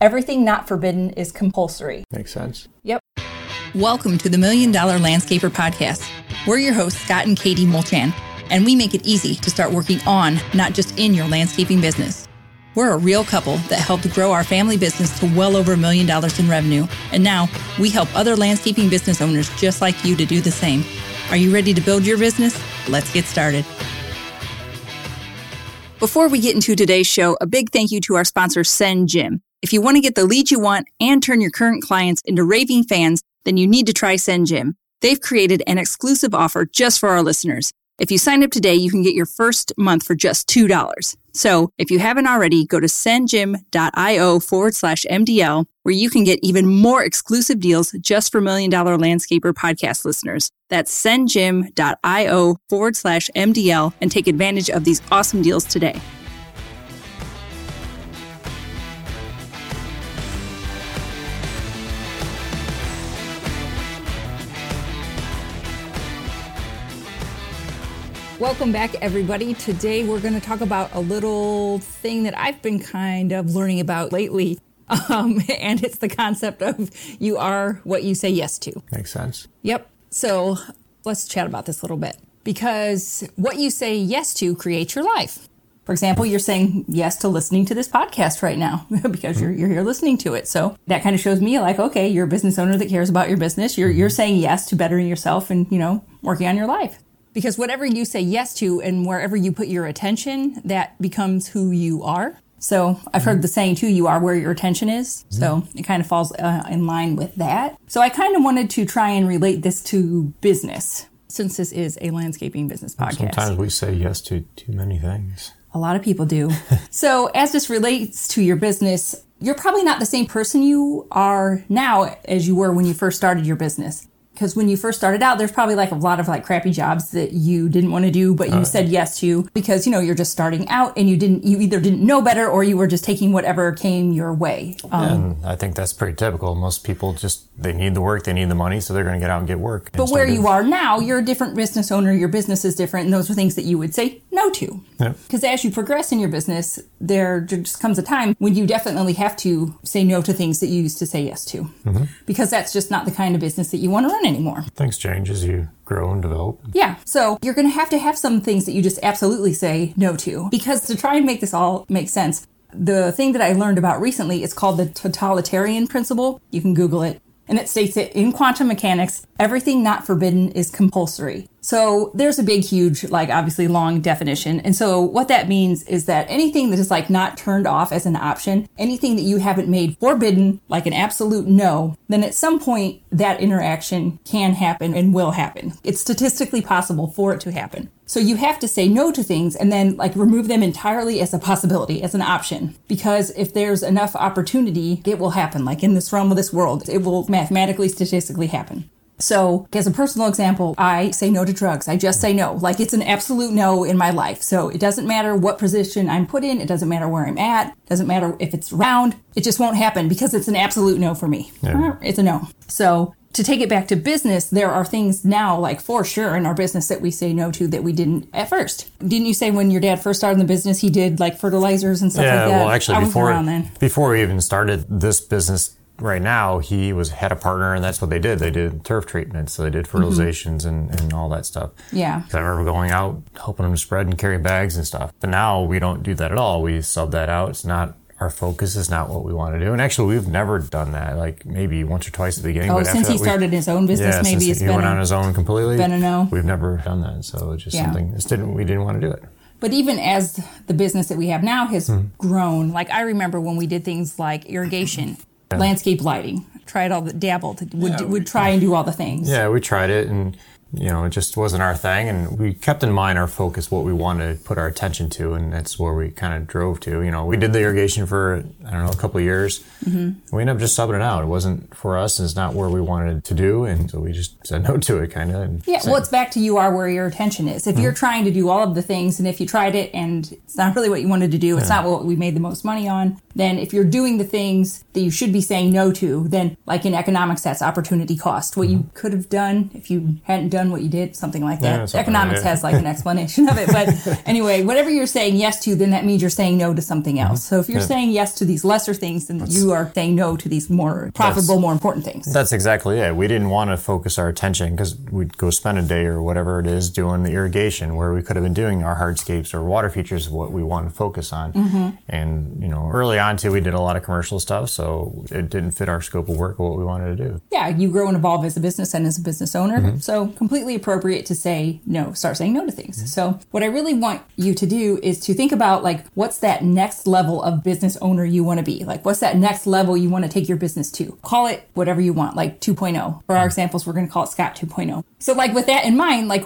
Everything not forbidden is compulsory. Makes sense. Yep. Welcome to the Million Dollar Landscaper Podcast. We're your hosts, Scott and Katie Mulchan, and we make it easy to start working on, not just in your landscaping business. We're a real couple that helped grow our family business to well over a million dollars in revenue, and now we help other landscaping business owners just like you to do the same. Are you ready to build your business? Let's get started. Before we get into today's show, a big thank you to our sponsor, SendJim. If you want to get the leads you want and turn your current clients into raving fans, then you need to try SendJim. They've created an exclusive offer just for our listeners. If you sign up today, you can get your first month for just $2. So if you haven't already, go to sendjim.io forward slash MDL, where you can get even more exclusive deals just for Million Dollar Landscaper podcast listeners. That's sendjim.io forward slash MDL and take advantage of these awesome deals today. Welcome back, everybody. Today we're going to talk about a little thing that I've been kind of learning about lately. Um, and it's the concept of you are what you say yes to. Makes sense. Yep. So let's chat about this a little bit because what you say yes to creates your life. For example, you're saying yes to listening to this podcast right now because you're, you're here listening to it. So that kind of shows me like, okay, you're a business owner that cares about your business. You're, you're saying yes to bettering yourself and, you know, working on your life because whatever you say yes to and wherever you put your attention, that becomes who you are. So I've heard the saying too, you are where your attention is. So it kind of falls uh, in line with that. So I kind of wanted to try and relate this to business since this is a landscaping business podcast. Sometimes we say yes to too many things. A lot of people do. so as this relates to your business, you're probably not the same person you are now as you were when you first started your business because when you first started out, there's probably like a lot of like crappy jobs that you didn't want to do, but you uh, said yes to because you know you're just starting out and you didn't you either didn't know better or you were just taking whatever came your way. Um, and I think that's pretty typical. Most people just they need the work, they need the money, so they're going to get out and get work. But where you are now, you're a different business owner. Your business is different, and those are things that you would say no to. Because as you progress in your business, there just comes a time when you definitely have to say no to things that you used to say yes to, mm-hmm. because that's just not the kind of business that you want to run anymore. Things change as you grow and develop. Yeah. So you're going to have to have some things that you just absolutely say no to. Because to try and make this all make sense, the thing that I learned about recently is called the totalitarian principle. You can Google it. And it states that in quantum mechanics, everything not forbidden is compulsory. So there's a big, huge, like obviously long definition. And so what that means is that anything that is like not turned off as an option, anything that you haven't made forbidden, like an absolute no, then at some point that interaction can happen and will happen. It's statistically possible for it to happen. So you have to say no to things and then like remove them entirely as a possibility, as an option. Because if there's enough opportunity, it will happen. Like in this realm of this world, it will mathematically, statistically happen. So, as a personal example, I say no to drugs. I just say no. Like it's an absolute no in my life. So, it doesn't matter what position I'm put in. It doesn't matter where I'm at. It doesn't matter if it's round. It just won't happen because it's an absolute no for me. Yeah. It's a no. So, to take it back to business, there are things now, like for sure, in our business that we say no to that we didn't at first. Didn't you say when your dad first started in the business, he did like fertilizers and stuff yeah, like that? well, actually, before before we even started this business, right now he was had a partner and that's what they did they did turf treatments so they did mm-hmm. fertilizations mm-hmm. and, and all that stuff yeah i remember going out helping them spread and carry bags and stuff but now we don't do that at all we sub that out it's not our focus is not what we want to do and actually we've never done that like maybe once or twice at the beginning oh, but since he started his own business yeah, maybe it's he been went a, on his own completely been a no we've never done that so it's just yeah. something just didn't we didn't want to do it but even as the business that we have now has hmm. grown, like I remember when we did things like irrigation, yeah. landscape lighting, tried all the dabbled, would yeah, would try and do all the things. Yeah, we tried it and you know, it just wasn't our thing. And we kept in mind our focus, what we wanted to put our attention to. And that's where we kind of drove to. You know, we did the irrigation for, I don't know, a couple of years. Mm-hmm. We ended up just subbing it out. It wasn't for us. It's not where we wanted to do. And so we just said no to it kind of. Yeah. Well, it's back to you are where your attention is. If mm-hmm. you're trying to do all of the things and if you tried it and it's not really what you wanted to do, it's yeah. not what we made the most money on, then if you're doing the things that you should be saying no to, then like in economics, that's opportunity cost. What you could have done if you hadn't done what you did, something like Yeah, that. something economics like has like an explanation of it. But anyway, whatever you're saying yes to, then that means you're saying no to something else. So if you're Yeah. saying yes to these lesser things, then you are saying no to these more profitable, more important things. That's exactly it. We didn't want to focus our attention because we'd go spend a day or whatever it is doing the irrigation where we could have been doing our hardscapes or water features what we want to focus on. Mm-hmm. And, you know, early on too, we did a lot of commercial stuff. So it didn't fit our scope of work or what we wanted to do. yeah, you grow and evolve as a business and as a business owner. Mm-hmm. So completely appropriate to say no, start saying no to things. Mm-hmm. So what I really want you to do is to think about like what's that next level of business owner you want to be? Like what's that next level you want to take your business to? Call it whatever you want, like 2.0. For our mm-hmm. examples, we're going to call it Scott 2.0. So like with that in mind, like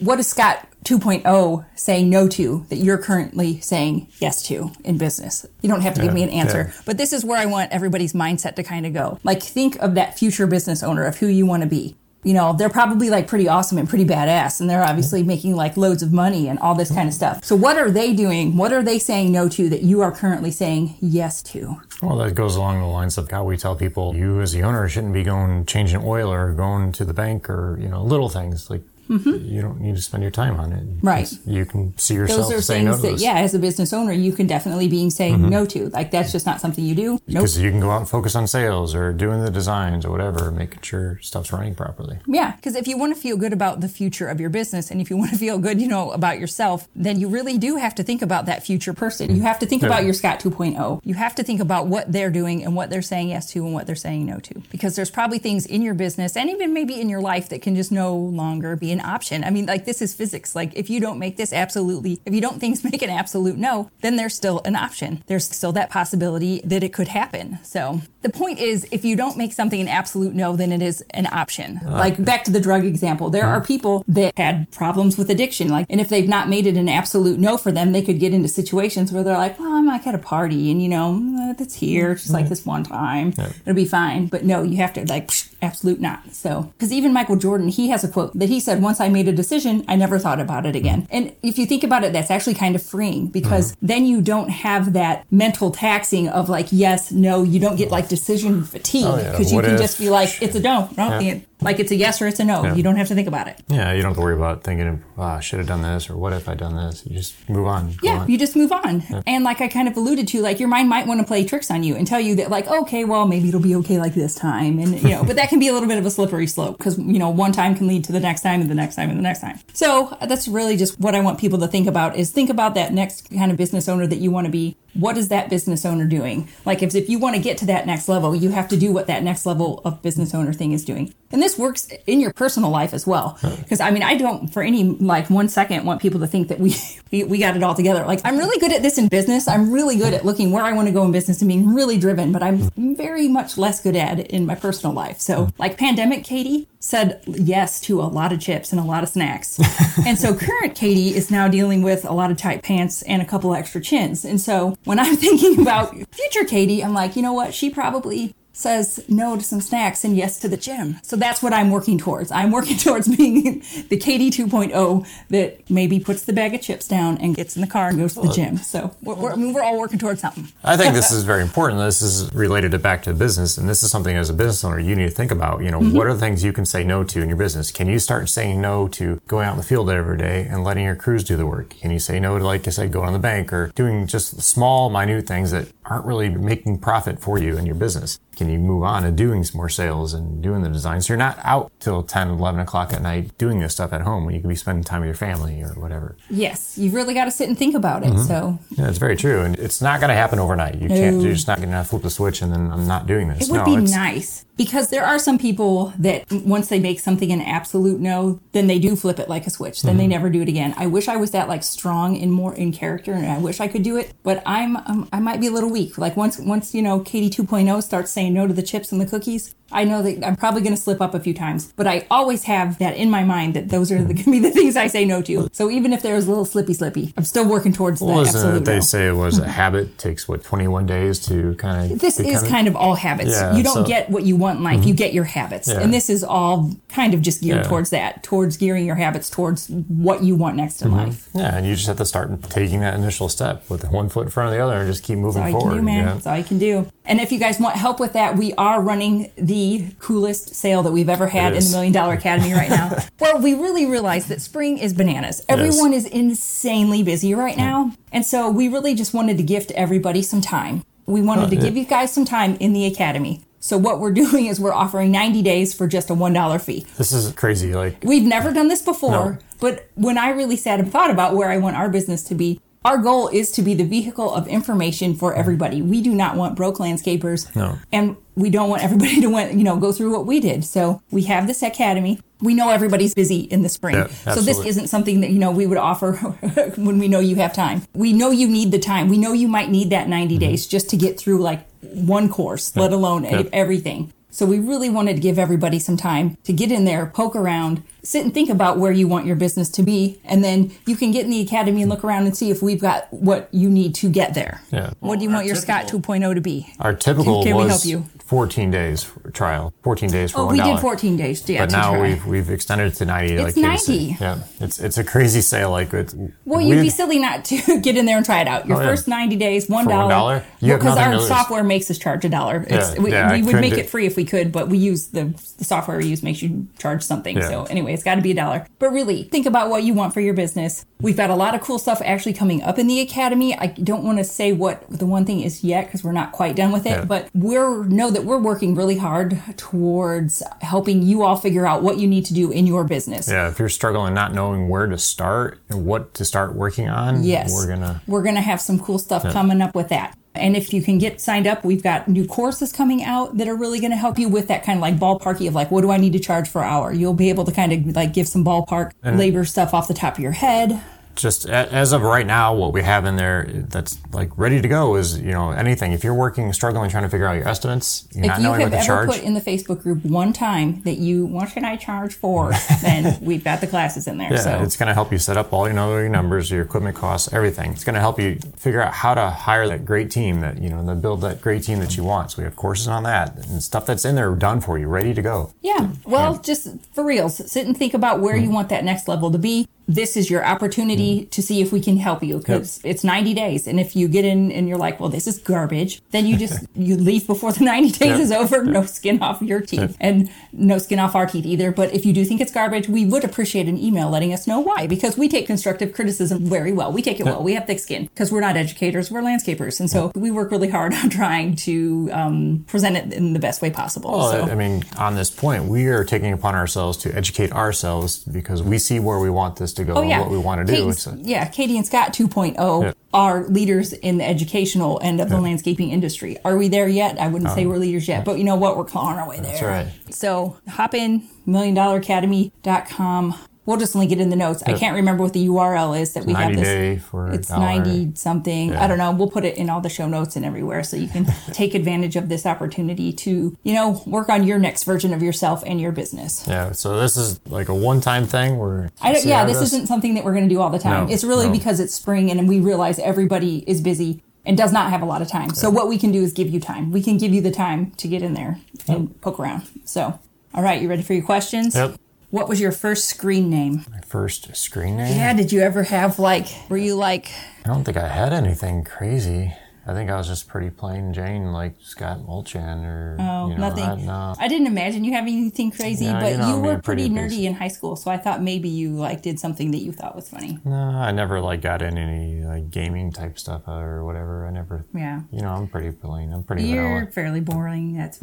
what is Scott 2.0 saying no to that you're currently saying yes to in business? You don't have to give me an answer, yeah. but this is where I want everybody's mindset to kind of go. Like, think of that future business owner of who you want to be. You know, they're probably like pretty awesome and pretty badass, and they're obviously making like loads of money and all this kind of stuff. So, what are they doing? What are they saying no to that you are currently saying yes to? Well, that goes along the lines of how we tell people you as the owner shouldn't be going changing oil or going to the bank or, you know, little things like you don't need to spend your time on it. Mm-hmm. Right. You can see yourself Those are saying no things to that, those. yeah, as a business owner, you can definitely be saying no to. Like, that's just not something you do. Nope. Because you can go out and focus on sales or doing the designs or whatever, making sure stuff's running properly. Yeah, because if you want to feel good about the future of your business and if you want to feel good, you know, about yourself, then you really do have to think about that future person. You have to think Yeah. about your Scott 2.0. You have to think about what they're doing and what they're saying yes to and what they're saying no to. Because there's probably things in your business and even maybe in your life that can just no longer be an option. I mean, like this is physics. Like if you don't make this absolutely, if you don't things make an absolute no, then there's still an option. There's still that possibility that it could happen. So the point is, if you don't make something an absolute no, then it is an option. Ah. like back to the drug example, there are hmm. people that had problems with addiction. Like, and if they've not made it an absolute no for them, they could get into situations where they're like, well, I'm like at a party and you know, uh, that's here just like hmm. this one time. It'll be fine. But no, you have to like, absolute not. So, because even Michael Jordan, he has a quote that he said, once I made a decision, I never thought about it again. Mm-hmm. And if you think about it, that's actually kind of freeing because then you don't have that mental taxing of like, yes, no, you don't get like decision fatigue Oh, yeah. because you What can if? just be like, it's a no, no, Yeah. Like it's a yes or it's a no. Yeah. You don't have to think about it. Yeah, you don't have to worry about thinking, oh, I should have done this or what if I done this. You just move on. Yeah, on. you just move on. And like I kind of alluded to, like your mind might want to play tricks on you and tell you that, like, okay, well, maybe it'll be okay like this time. And, you know, but that can be a little bit of a slippery slope because, you know, one time can lead to the next time and the next time and the next time. So that's really just what I want people to think about is think about that next kind of business owner that you want to be. What is that business owner doing? Like if, if you want to get to that next level, you have to do what that next level of business owner thing is doing. And this works in your personal life as well. Because I mean, I don't for any like one second want people to think that we, we we got it all together. Like I'm really good at this in business. I'm really good at looking where I want to go in business and being really driven, but I'm very much less good at it in my personal life. So like pandemic Katie said yes to a lot of chips and a lot of snacks. and so current Katie is now dealing with a lot of tight pants and a couple extra chins. And so when I'm thinking about future Katie, I'm like, you know what? She probably says no to some snacks and yes to the gym. So that's what I'm working towards. I'm working towards being the Katie 2.0 that maybe puts the bag of chips down and gets in the car and goes to the gym. So we're, we're, I mean, we're all working towards something. I think this is very important. This is related to back to business, and this is something as a business owner you need to think about. You know, Mm-hmm. what are the things you can say no to in your business? Can you start saying no to going out in the field every day and letting your crews do the work? Can you say no to, like I said, going on the bank or doing just small, minute things that aren't really making profit for you in your business? Can you move on and doing some more sales and doing the design? So you're not out till 10, 11 o'clock at night doing this stuff at home when you could be spending time with your family or whatever. Yes, you've really got to sit and think about it. So mm-hmm. Yeah, it's very true. And it's not going to happen overnight. You can't, you're just not going to flip the switch and then I'm not doing this. It would no, be nice because there are some people that once they make something an absolute no, then they do flip it like a switch. Then they Mm-hmm. never do it again. I wish I was that like strong and more in character, and I wish I could do it. But I'm um, I might be a little weak. Like once once you know Katie 2.0 starts saying no to the chips and the cookies, I know that I'm probably going to slip up a few times, but I always have that in my mind that those are the, going to be the things I say no to. So even if there's a little slippy slippy, I'm still working towards that absolute that they no. say it was a habit takes what 21 days to kind of This is kind of all habits. Yeah, you don't so- Mm-hmm. get what you want in life, you get your habits. Yeah. And this is all kind of just geared Yeah. towards that, towards gearing your habits towards what you want next in life. yeah, and you just have to start taking that initial step with one foot in front of the other and just keep moving That's all you forward. can do, man. That's all you can do. And if you guys want help with that, we are running the coolest sale that we've ever had in the Million Dollar Academy right now. well, we really realize that spring is bananas. Everyone is insanely busy right mm. now. And so we really just wanted to gift everybody some time. We wanted to yeah. give you guys some time in the academy. So what we're doing is we're offering 90 days for just a $1 fee. This is crazy. Like, We've never done this before, No. but when I really sat and thought about where I want our business to be, our goal is to be the vehicle of information for everybody. We do not want broke landscapers. No. And we don't want everybody to want, you know, go through what we did. So we have this academy. We know everybody's busy in the spring. Yeah, so this isn't something that, you know, we would offer when we know you have time. We know you need the time. We know you might need that 90 Mm-hmm. days just to get through like one course, let alone Yep. everything. So we really wanted to give everybody some time to get in there, poke around, sit and think about where you want your business to be, and then you can get in the academy and look around and see if we've got what you need to get there. Yeah. What do you want your our Scott 2.0 to be? our typical Can we was help you? 14 days for trial, 14 days for Oh, one we did 14 days. Yeah, But to now try. we've we've extended it to 90. like It's Katie said. 90. Yeah, it's it's a crazy sale. Like it's Well, you'd be silly not to get in there and try it out. Your Oh, yeah. first 90 days, $1. For $1? You have Because nothing our to lose. software makes us charge a dollar. It's- Yeah, we yeah, we would make do- it free if we could, but we use the, the software we use makes you charge something. Yeah. So anyway, it's got to be a dollar. But really, think about what you want for your business. We've got a lot of cool stuff actually coming up in the academy. I don't want to say what the one thing is yet because we're not quite done with it, Yeah. but we're know that we're working really hard towards helping you all figure out what you need to do in your business. yeah. If you're struggling not knowing where to start and what to start working on, Yes. we're gonna We're going to have some cool stuff coming up with that. And if you can get signed up, we've got new courses coming out that are really going to help you with that kind of like ballparky of like, what do I need to charge per hour? You'll be able to kind of like give some ballpark labor stuff off the top of your head. Just a- as of right now, what we have in there that's like ready to go is you know anything. If you're working, struggling, trying to figure out your estimates, you're If not you knowing have what to ever charge. put in the Facebook group one time that you, what should I charge for? then we've got the classes in there. Yeah, so it's going to help you set up all you know your numbers, your equipment costs, everything. It's going to help you figure out how to hire that great team that you know, to build that great team that you want. So we have courses on that and stuff that's in there done for you, ready to go. Yeah. Well, just for reals, sit and think about where Hmm. you want that next level to be. This is your opportunity to see if we can help you because it's 90 days. And if you get in and you're like, well, this is garbage, then you just, you leave before the 90 days Yep. is over. No skin off your teeth and no skin off our teeth either. But if you do think it's garbage, we would appreciate an email letting us know why because we take constructive criticism very well. We take it well. We have thick skin because we're not educators, we're landscapers. And so we work really hard on trying to um, present it in the best way possible. Well, so. I mean, on this point, we are taking upon ourselves to educate ourselves because we see where we want this to go oh, and what we want to do. Katie- It's a- yeah, Katie and Scott 2.0 Yeah. are leaders in the educational end of the landscaping industry. Are we there yet? I wouldn't say uh-huh. we're leaders yet, but you know what? We're clawing our way there. That's right. So hop in, milliondollaracademy.com. We'll just link it in the notes. I can't remember what the URL is that we have this. day for It's. 90 something. I don't know. We'll put it in all the show notes and everywhere so you can take advantage of this opportunity to, you know, work on your next version of yourself and your business. Yeah, so this is like a one-time thing. Where I don't, yeah, it this isn't something that we're going to do all the time. No, it's really no. because it's spring and we realize everybody is busy and does not have a lot of time. So what we can do is give you time. We can give you the time to get in there and poke around. So, all right, you ready for your questions? Yep. What was your first screen name? My first screen name. Yeah, did you ever have like, were you like, I don't think I had anything crazy. I think I was just pretty plain Jane, like Scott Mulchan or oh, you know, nothing? I, no. I didn't imagine you having anything crazy, No, but you know, you were pretty pretty nerdy basic. in high school. So I thought maybe you like did something that you thought was funny. No, I never like got in any like gaming type stuff or whatever. I never. Yeah. You know, I'm pretty plain. I'm pretty You're vanilla. fairly boring. That's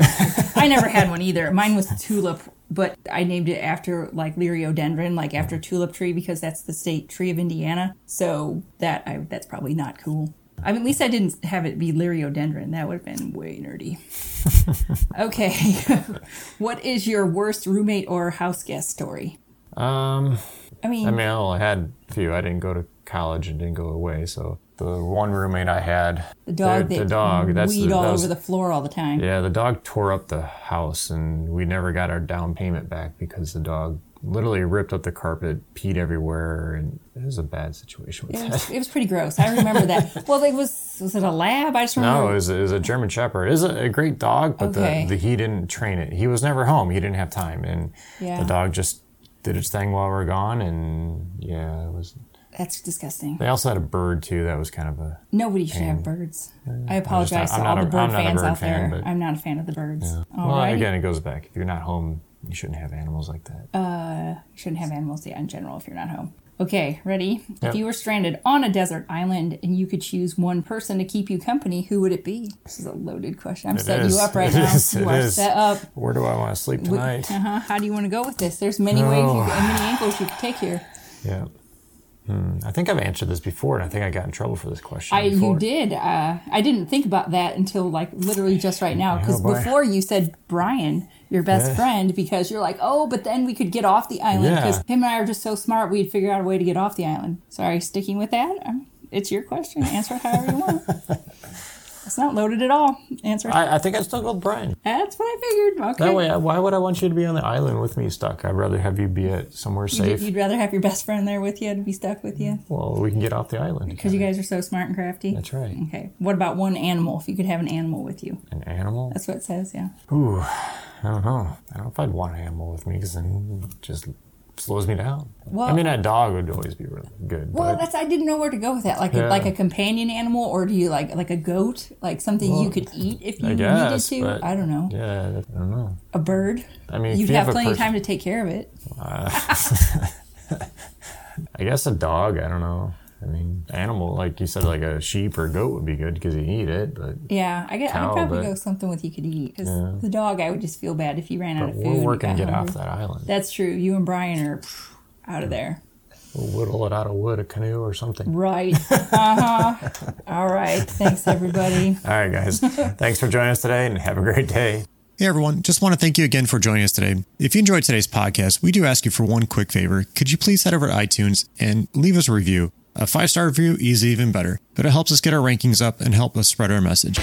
I never had one either. Mine was tulip, but I named it after like Liriodendron, like after tulip tree because that's the state tree of Indiana. So that I, that's probably not cool. I mean, at least I didn't have it be Liriodendron. That would have been way nerdy. okay, what is your worst roommate or house guest story? Um, I mean, I mean, I only had a few. I didn't go to college and didn't go away, so the one roommate I had, The dog the, that the dog, that's weed the, all that was- over the floor all the time. Yeah, the dog tore up the house, and we never got our down payment back because the dog literally ripped up the carpet, peed everywhere, and it was a bad situation with It that. was, it was pretty gross. I remember that. Well, it was was it a lab? I just remember. No, it was, it was a German Shepherd. It was a, a great dog, but Okay. the, the he didn't train it. He was never home. He didn't have time, and Yeah. the dog just did its thing while we were gone. And yeah, it was. That's disgusting. They also had a bird too. That was kind of a. Nobody should have birds. I apologize to all a- the bird I'm not a fans bird out fan, there. I'm not a fan of the birds. All well, again, it goes back. If you're not home, you shouldn't have animals like that. Uh, You shouldn't have animals yeah, in general if you're not home. Okay, ready? Yep. If you were stranded on a desert island and you could choose one person to keep you company, who would it be? This is a loaded question. I'm It setting is. you up right It now. is. You It are is. set up. Where do I want to sleep tonight? Uh-huh. How do you want to go with this? There's many ways, you, Oh. and many angles you could take here. Yeah. Hmm. I think I've answered this before, and I think I got in trouble for this question. I before. you did. Uh, I didn't think about that until like literally just right now because Oh, before you said Brian, your best Yeah. friend, because you're like, oh, but then we could get off the island because Yeah. him and I are just so smart. We'd figure out a way to get off the island. Sorry, sticking with that. Um, it's your question. Answer it however you want. It's not loaded at all. Answer. I, I think still go with Brian. That's what I figured. Okay. That way, I- why would I want you to be on the island with me stuck? I'd rather have you be at somewhere You'd, safe. you'd rather have your best friend there with you to be stuck with you well, we can get off the island. because you guys are so smart and crafty. That's right. Okay. What about one animal? If you could have an animal with you, An animal? that's what it says. Yeah. Ooh, I don't know. I don't know if I'd want an animal with me because then just slows me down. Well- I mean, a dog would always be really good. Well, but that's I didn't know where to go with that. Like a, like a companion animal, or do you like like a goat, like something you could eat if you guess, needed to? I don't know. yeah, I don't know. A bird. I mean, You'd have have plenty of time to take care of it. I guess a dog. I don't know. I mean, animal like you said, like a sheep or a goat would be good because you eat it. But Yeah, I guess I'd probably but- go something with you could eat because Yeah. the dog I would just feel bad if you ran out of food. we're and working to got get off that island. That's true. You and Brian are phew, out of there. We'll whittle it out of wood, a canoe or something. Right. Uh huh. All right. Thanks, everybody. All right, guys. Thanks for joining us today and have a great day. Hey everyone, just want to thank you again for joining us today. If you enjoyed today's podcast, we do ask you for one quick favor. Could you please head over to iTunes and leave us a review? A five star review is even better, but it helps us get our rankings up and help us spread our message.